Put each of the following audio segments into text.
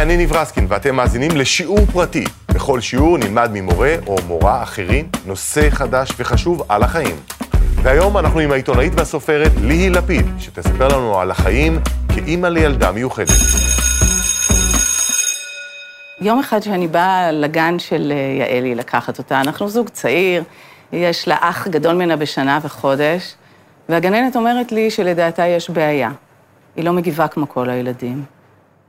היי, אני ניב רסקין, ואתם מאזינים לשיעור פרטי. בכל שיעור נלמד ממורה או מורה אחרים נושא חדש וחשוב על החיים. והיום אנחנו עם העיתונאית והסופרת ליהי לפיד, שתספר לנו על החיים כאימא לילדה מיוחדת. יום אחד שאני באה לגן של אה, יעלי לקחת אותה, אנחנו זוג צעיר, יש לה אח גדול ממנה בשנה וחודש, והגננת אומרת לי שלדעתה יש בעיה. היא לא מגיבה כמו כל הילדים.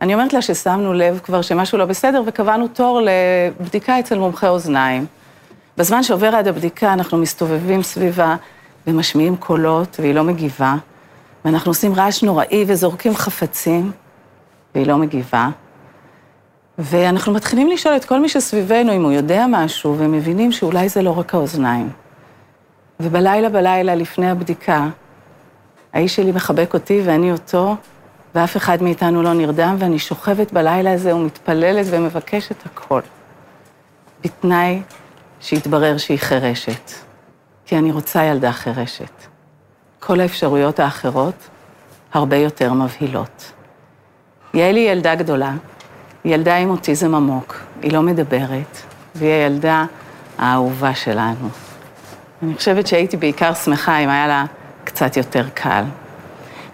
אני אומרת לה ששמנו לב כבר שמשהו לא בסדר וקבענו תור לבדיקה אצל מומחה אוזניים. בזמן שעובר עד הבדיקה אנחנו מסתובבים סביבה ומשמיעים קולות והיא לא מגיבה, ואנחנו עושים רעש נוראי וזורקים חפצים והיא לא מגיבה. ואנחנו מתחילים לשאול את כל מי שסביבנו אם הוא יודע משהו, ומבינים שאולי זה לא רק האוזניים. ובלילה בלילה לפני הבדיקה, האיש שלי מחבק אותי ואני אותו, ואף אחד מאיתנו לא נרדם, ואני שוכבת בלילה הזה ומתפללת ומבקשת הכל. בתנאי שיתברר שהיא חירשת, כי אני רוצה ילדה חירשת. כל האפשרויות האחרות הרבה יותר מבהילות. יעלי היא ילדה גדולה, ילדה עם אוטיזם עמוק, היא לא מדברת, והיא הילדה האהובה שלנו. אני חושבת שהייתי בעיקר שמחה אם היה לה קצת יותר קל.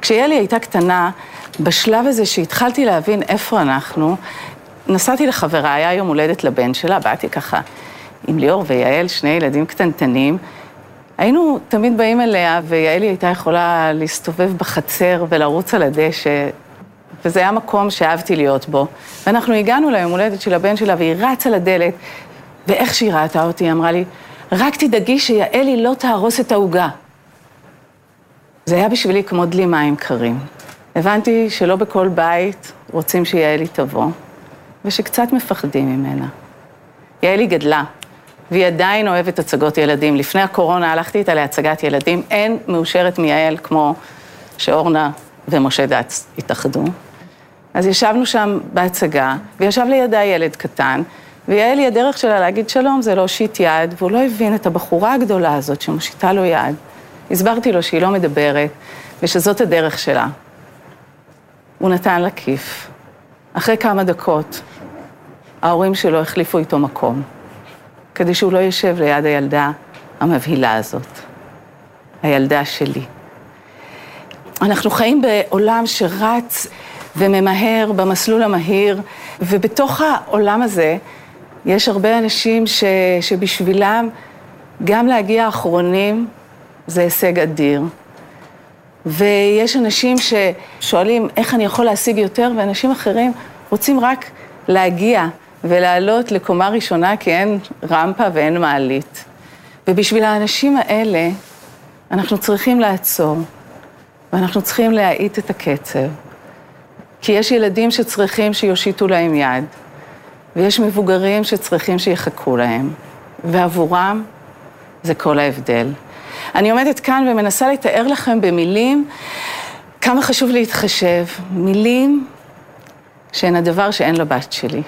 כשיעלי הייתה קטנה, בשלב הזה שהתחלתי להבין איפה אנחנו, נסעתי לחברה, היה יום הולדת לבן שלה, באתי ככה עם ליאור ויעל, שני ילדים קטנטנים. היינו תמיד באים אליה, ויעלי הייתה יכולה להסתובב בחצר ולרוץ על הדשא, וזה היה מקום שאהבתי להיות בו. ואנחנו הגענו ליום הולדת של הבן שלה, והיא רצה לדלת, ואיך שהיא ראתה אותי, היא אמרה לי, רק תדאגי שיעלי לא תהרוס את העוגה. זה היה בשבילי כמו דלי מים קרים. הבנתי שלא בכל בית רוצים שיעלי תבוא, ושקצת מפחדים ממנה. יעלי גדלה, והיא עדיין אוהבת הצגות ילדים. לפני הקורונה הלכתי איתה להצגת ילדים, אין מאושרת מיעל כמו שאורנה ומשה דץ התאחדו. אז ישבנו שם בהצגה, וישב לידה ילד קטן, ויעלי, הדרך שלה להגיד שלום זה להושיט יד, והוא לא הבין את הבחורה הגדולה הזאת שמושיטה לו יד. הסברתי לו שהיא לא מדברת, ושזאת הדרך שלה. הוא נתן לה כיף. אחרי כמה דקות, ההורים שלו החליפו איתו מקום, כדי שהוא לא יושב ליד הילדה המבהילה הזאת, הילדה שלי. אנחנו חיים בעולם שרץ וממהר במסלול המהיר, ובתוך העולם הזה יש הרבה אנשים ש, שבשבילם גם להגיע אחרונים זה הישג אדיר. ויש אנשים ששואלים איך אני יכול להשיג יותר, ואנשים אחרים רוצים רק להגיע ולעלות לקומה ראשונה כי אין רמפה ואין מעלית. ובשביל האנשים האלה אנחנו צריכים לעצור, ואנחנו צריכים להאט את הקצב. כי יש ילדים שצריכים שיושיטו להם יד, ויש מבוגרים שצריכים שיחכו להם, ועבורם זה כל ההבדל. אני עומדת כאן ומנסה לתאר לכם במילים כמה חשוב להתחשב. מילים שהן הדבר שאין לבת שלי.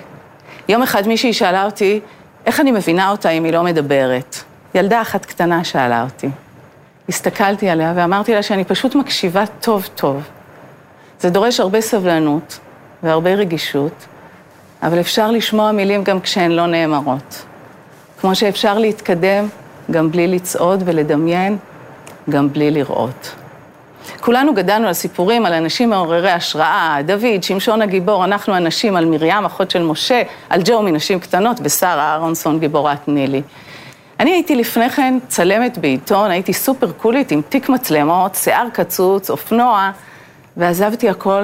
יום אחד מישהי שאלה אותי, איך אני מבינה אותה אם היא לא מדברת? ילדה אחת קטנה שאלה אותי. הסתכלתי עליה ואמרתי לה שאני פשוט מקשיבה טוב-טוב. זה דורש הרבה סבלנות והרבה רגישות, אבל אפשר לשמוע מילים גם כשהן לא נאמרות. כמו שאפשר להתקדם גם בלי לצעוד ולדמיין, גם בלי לראות. כולנו גדלנו על סיפורים על אנשים מעוררי השראה, דוד, שמשון הגיבור, אנחנו הנשים, על מרים, אחות של משה, על ג'ו מנשים קטנות, ושרה אהרונסון, גיבורת נילי. אני הייתי לפני כן צלמת בעיתון, הייתי סופר קולית עם תיק מצלמות, שיער קצוץ, אופנוע, ועזבתי הכל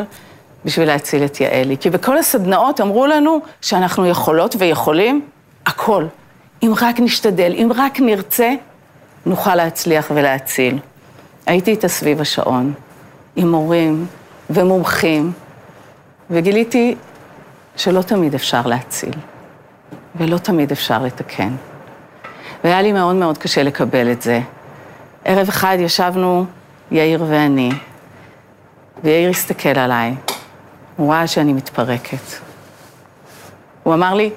בשביל להציל את יעלי. כי בכל הסדנאות אמרו לנו שאנחנו יכולות ויכולים הכל. אם רק נשתדל, אם רק נרצה, נוכל להצליח ולהציל. הייתי איתה סביב השעון, עם מורים ומומחים, וגיליתי שלא תמיד אפשר להציל, ולא תמיד אפשר לתקן. והיה לי מאוד מאוד קשה לקבל את זה. ערב אחד ישבנו יאיר ואני, ויאיר הסתכל עליי, הוא ראה שאני מתפרקת. הוא אמר לי,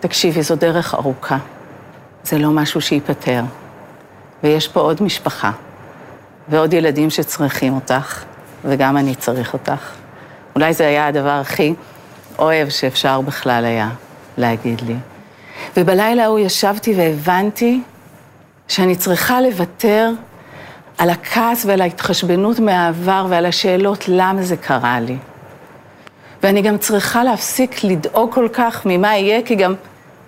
תקשיבי, זו דרך ארוכה, זה לא משהו שייפתר, ויש פה עוד משפחה, ועוד ילדים שצריכים אותך, וגם אני צריך אותך. אולי זה היה הדבר הכי אוהב שאפשר בכלל היה להגיד לי. ובלילה ההוא ישבתי והבנתי שאני צריכה לוותר על הכעס ועל ההתחשבנות מהעבר ועל השאלות למה זה קרה לי. ואני גם צריכה להפסיק לדאוג כל כך ממה יהיה, כי גם,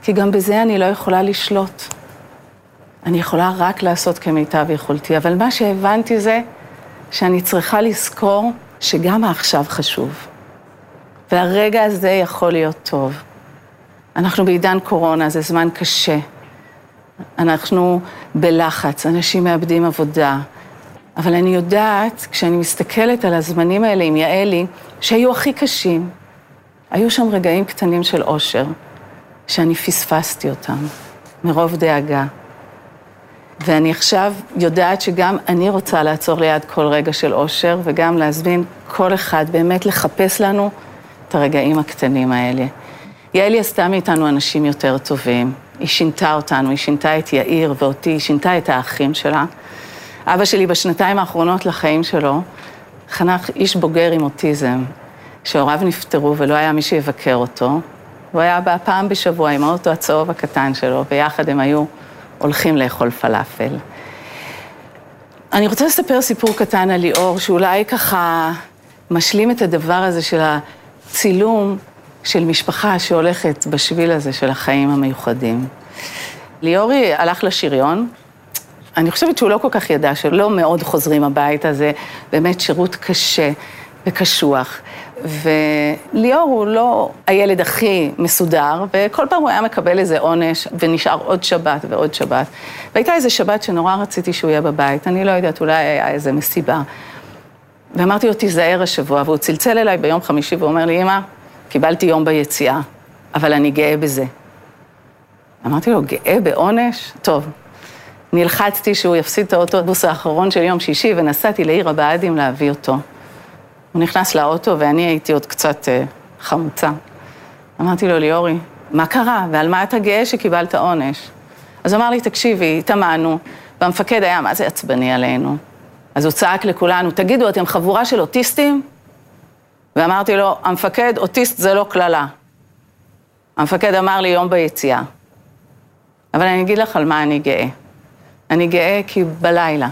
כי גם בזה אני לא יכולה לשלוט. אני יכולה רק לעשות כמיטב יכולתי, אבל מה שהבנתי זה שאני צריכה לזכור שגם העכשיו חשוב. והרגע הזה יכול להיות טוב. אנחנו בעידן קורונה, זה זמן קשה. אנחנו בלחץ, אנשים מאבדים עבודה. אבל אני יודעת, כשאני מסתכלת על הזמנים האלה עם יעלי, שהיו הכי קשים, היו שם רגעים קטנים של אושר, שאני פספסתי אותם, מרוב דאגה. ואני עכשיו יודעת שגם אני רוצה לעצור ליד כל רגע של אושר, וגם להזמין כל אחד באמת לחפש לנו את הרגעים הקטנים האלה. יעלי עשתה מאיתנו אנשים יותר טובים, היא שינתה אותנו, היא שינתה את יאיר ואותי, היא שינתה את האחים שלה. אבא שלי בשנתיים האחרונות לחיים שלו חנך איש בוגר עם אוטיזם, שהוריו נפטרו ולא היה מי שיבקר אותו. הוא היה בא פעם בשבוע עם האוטו הצהוב הקטן שלו, ויחד הם היו הולכים לאכול פלאפל. אני רוצה לספר סיפור קטן על ליאור, שאולי ככה משלים את הדבר הזה של הצילום של משפחה שהולכת בשביל הזה של החיים המיוחדים. ליאורי הלך לשריון, אני חושבת שהוא לא כל כך ידע שלא מאוד חוזרים הביתה, זה באמת שירות קשה וקשוח. וליאור הוא לא הילד הכי מסודר, וכל פעם הוא היה מקבל איזה עונש, ונשאר עוד שבת ועוד שבת. והייתה איזה שבת שנורא רציתי שהוא יהיה בבית, אני לא יודעת, אולי היה איזה מסיבה. ואמרתי לו, תיזהר השבוע, והוא צלצל אליי ביום חמישי ואומר לי, אמא, קיבלתי יום ביציאה, אבל אני גאה בזה. אמרתי לו, גאה בעונש? טוב. נלחצתי שהוא יפסיד את האוטובוס האחרון של יום שישי, ונסעתי לעיר הבה"דים להביא אותו. הוא נכנס לאוטו ואני הייתי עוד קצת uh, חמוצה. אמרתי לו, ליאורי, מה קרה ועל מה אתה גאה שקיבלת עונש? אז הוא אמר לי, תקשיבי, התאמנו, והמפקד היה מה זה עצבני עלינו. אז הוא צעק לכולנו, תגידו, אתם חבורה של אוטיסטים? ואמרתי לו, המפקד, אוטיסט זה לא קללה. המפקד אמר לי, יום ביציאה. אבל אני אגיד לך על מה אני גאה. אני גאה כי בלילה,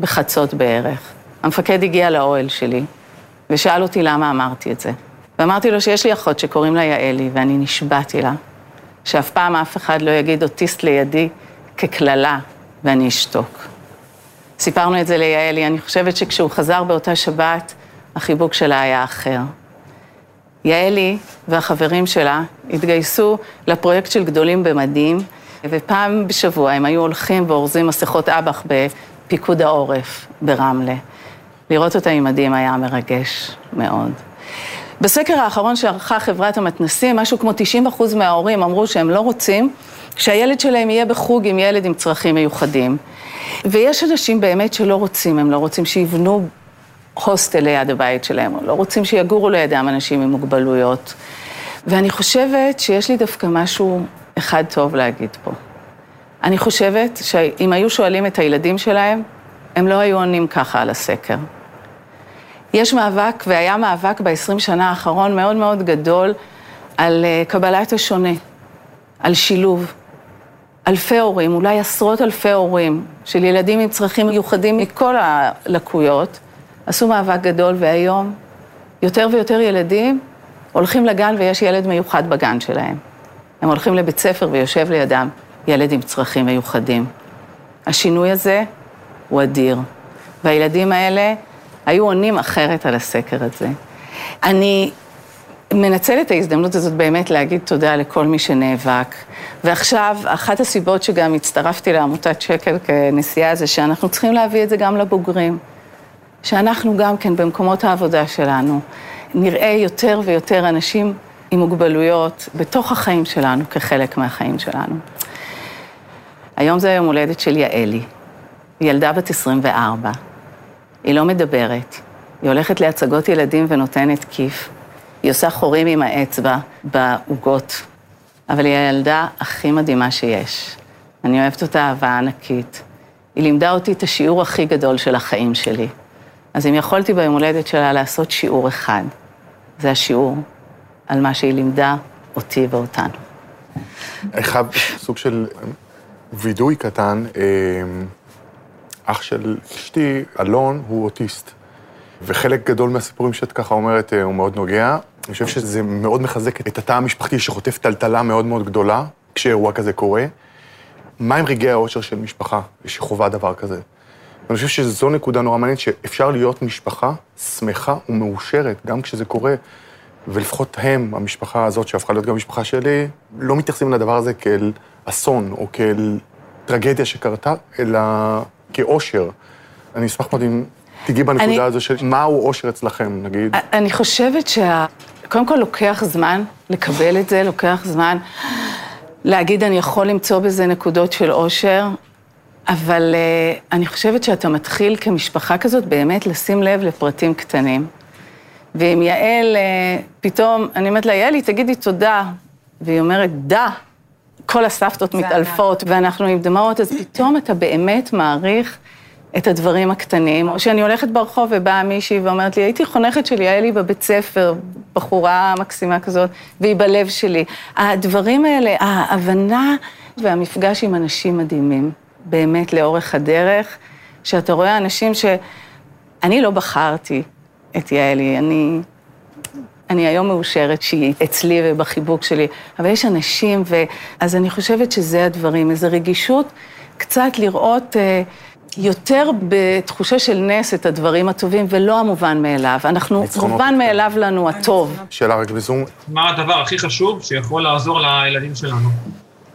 בחצות בערך, המפקד הגיע לאוהל שלי, ושאל אותי למה אמרתי את זה. ואמרתי לו שיש לי אחות שקוראים לה יעלי, ואני נשבעתי לה, שאף פעם אף אחד לא יגיד אוטיסט לידי כקללה, ואני אשתוק. סיפרנו את זה ליעלי, אני חושבת שכשהוא חזר באותה שבת, החיבוק שלה היה אחר. יעלי והחברים שלה התגייסו לפרויקט של גדולים במדים, ופעם בשבוע הם היו הולכים ואורזים מסכות אב"ח בפיקוד העורף ברמלה. לראות אותה עם מדים היה מרגש מאוד. בסקר האחרון שערכה חברת המתנסים, משהו כמו 90 אחוז מההורים אמרו שהם לא רוצים שהילד שלהם יהיה בחוג עם ילד עם צרכים מיוחדים. ויש אנשים באמת שלא רוצים, הם לא רוצים שיבנו הוסטל ליד הבית שלהם, או לא רוצים שיגורו לידם אנשים עם מוגבלויות. ואני חושבת שיש לי דווקא משהו אחד טוב להגיד פה. אני חושבת שאם היו שואלים את הילדים שלהם, הם לא היו עונים ככה על הסקר. יש מאבק, והיה מאבק ב-20 שנה האחרון מאוד מאוד גדול על אה, קבלת השונה, על שילוב. אלפי הורים, אולי עשרות אלפי הורים, של ילדים עם צרכים מיוחדים מכל הלקויות, עשו מאבק גדול, והיום יותר ויותר ילדים הולכים לגן ויש ילד מיוחד בגן שלהם. הם הולכים לבית ספר ויושב לידם ילד עם צרכים מיוחדים. השינוי הזה הוא אדיר, והילדים האלה היו עונים אחרת על הסקר הזה. אני מנצלת את ההזדמנות הזאת באמת להגיד תודה לכל מי שנאבק. ועכשיו, אחת הסיבות שגם הצטרפתי לעמותת שקל כנשיאה זה שאנחנו צריכים להביא את זה גם לבוגרים. שאנחנו גם כן במקומות העבודה שלנו נראה יותר ויותר אנשים עם מוגבלויות בתוך החיים שלנו כחלק מהחיים שלנו. היום זה היום הולדת של יעלי, ילדה בת 24. היא לא מדברת, היא הולכת להצגות ילדים ונותנת כיף. היא עושה חורים עם האצבע בעוגות, אבל היא הילדה הכי מדהימה שיש. אני אוהבת אותה אהבה ענקית. היא לימדה אותי את השיעור הכי גדול של החיים שלי. אז אם יכולתי ביום הולדת שלה לעשות שיעור אחד, זה השיעור על מה שהיא לימדה אותי ואותנו. חייב סוג של וידוי קטן. אח של אשתי, אלון, הוא אוטיסט. וחלק גדול מהסיפורים שאת ככה אומרת אה, הוא מאוד נוגע. אני חושב שזה מאוד מחזק את התא המשפחתי שחוטף טלטלה מאוד מאוד גדולה כשאירוע כזה קורה. מה עם רגעי האושר של משפחה שחווה דבר כזה? ואני חושב שזו נקודה נורא מעניינת, שאפשר להיות משפחה שמחה ומאושרת גם כשזה קורה, ולפחות הם, המשפחה הזאת שהפכה להיות גם המשפחה שלי, לא מתייחסים לדבר הזה כאל אסון או כאל טרגדיה שקרתה, אלא כאושר. אני אשמח מאוד אם תיגעי בנקודה אני... הזו של מהו אושר אצלכם, נגיד. אני חושבת שה... קודם כל לוקח זמן לקבל את זה, לוקח זמן להגיד, אני יכול למצוא בזה נקודות של אושר, אבל uh, אני חושבת שאתה מתחיל כמשפחה כזאת באמת לשים לב לפרטים קטנים. ואם יעל, uh, פתאום, אני אומרת לה, יעלי, תגידי תודה, והיא אומרת, דה, כל הסבתות מתעלפות, ואנחנו עם דמעות, אז פתאום אתה באמת מעריך את הדברים הקטנים. או שאני הולכת ברחוב ובאה מישהי ואומרת לי, הייתי חונכת של יעלי בבית ספר, בחורה מקסימה כזאת, והיא בלב שלי. הדברים האלה, ההבנה והמפגש עם אנשים מדהימים, באמת לאורך הדרך, שאתה רואה אנשים ש... אני לא בחרתי את יעלי, אני... אני היום מאושרת שהיא אצלי ובחיבוק שלי, אבל יש אנשים, ו... אז אני חושבת שזה הדברים, איזו רגישות, קצת לראות אה, יותר בתחושה של נס את הדברים הטובים, ולא המובן מאליו. אנחנו, מובן מאליו לנו הטוב. שאלה רק בזום. מה הדבר הכי חשוב שיכול לעזור לילדים שלנו?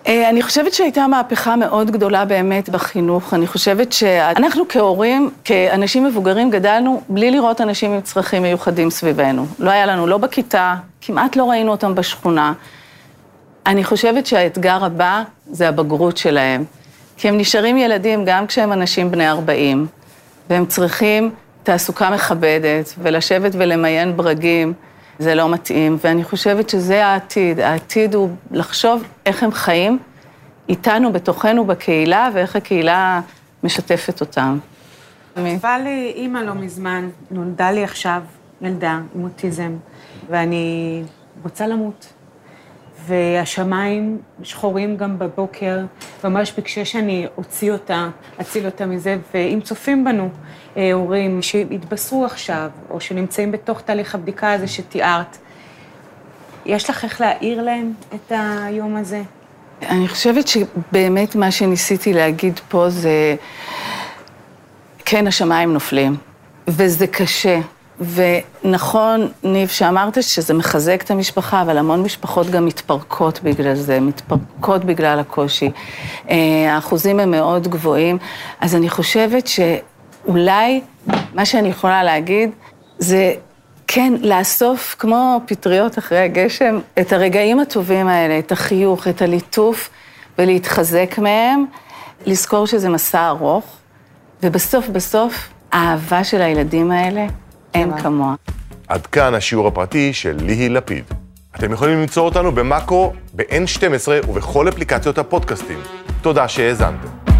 אה, אני חושבת שהייתה מהפכה מאוד גדולה באמת בחינוך. אני חושבת שאנחנו כהורים, כאנשים מבוגרים, גדלנו בלי לראות אנשים עם צרכים מיוחדים סביבנו. לא היה לנו לא בכיתה, כמעט לא ראינו אותם בשכונה. אני חושבת שהאתגר הבא זה הבגרות שלהם. כי הם נשארים ילדים גם כשהם אנשים בני 40, והם צריכים תעסוקה מכבדת, ולשבת ולמיין ברגים, זה לא מתאים, ואני חושבת שזה העתיד. העתיד הוא לחשוב איך הם חיים איתנו, בתוכנו, בקהילה, ואיך הקהילה משתפת אותם. כתבה לי אימא לא מזמן, נולדה לי עכשיו ילדה עם אוטיזם, ואני רוצה למות. והשמיים שחורים גם בבוקר, ממש ביקשה שאני אוציא אותה, אציל אותה מזה, ואם צופים בנו אה, הורים שהתבשרו עכשיו, או שנמצאים בתוך תהליך הבדיקה הזה שתיארת, יש לך איך להעיר להם את היום הזה? אני חושבת שבאמת מה שניסיתי להגיד פה זה, כן, השמיים נופלים, וזה קשה. ונכון, ניב, שאמרת שזה מחזק את המשפחה, אבל המון משפחות גם מתפרקות בגלל זה, מתפרקות בגלל הקושי. אה, האחוזים הם מאוד גבוהים, אז אני חושבת שאולי מה שאני יכולה להגיד זה כן, לאסוף כמו פטריות אחרי הגשם, את הרגעים הטובים האלה, את החיוך, את הליטוף, ולהתחזק מהם, לזכור שזה מסע ארוך, ובסוף בסוף, האהבה של הילדים האלה אין כמוה. עד כאן השיעור הפרטי של ליהי לפיד. אתם יכולים למצוא אותנו במאקו, ב-N12 ובכל אפליקציות הפודקאסטים. תודה שהאזנתם.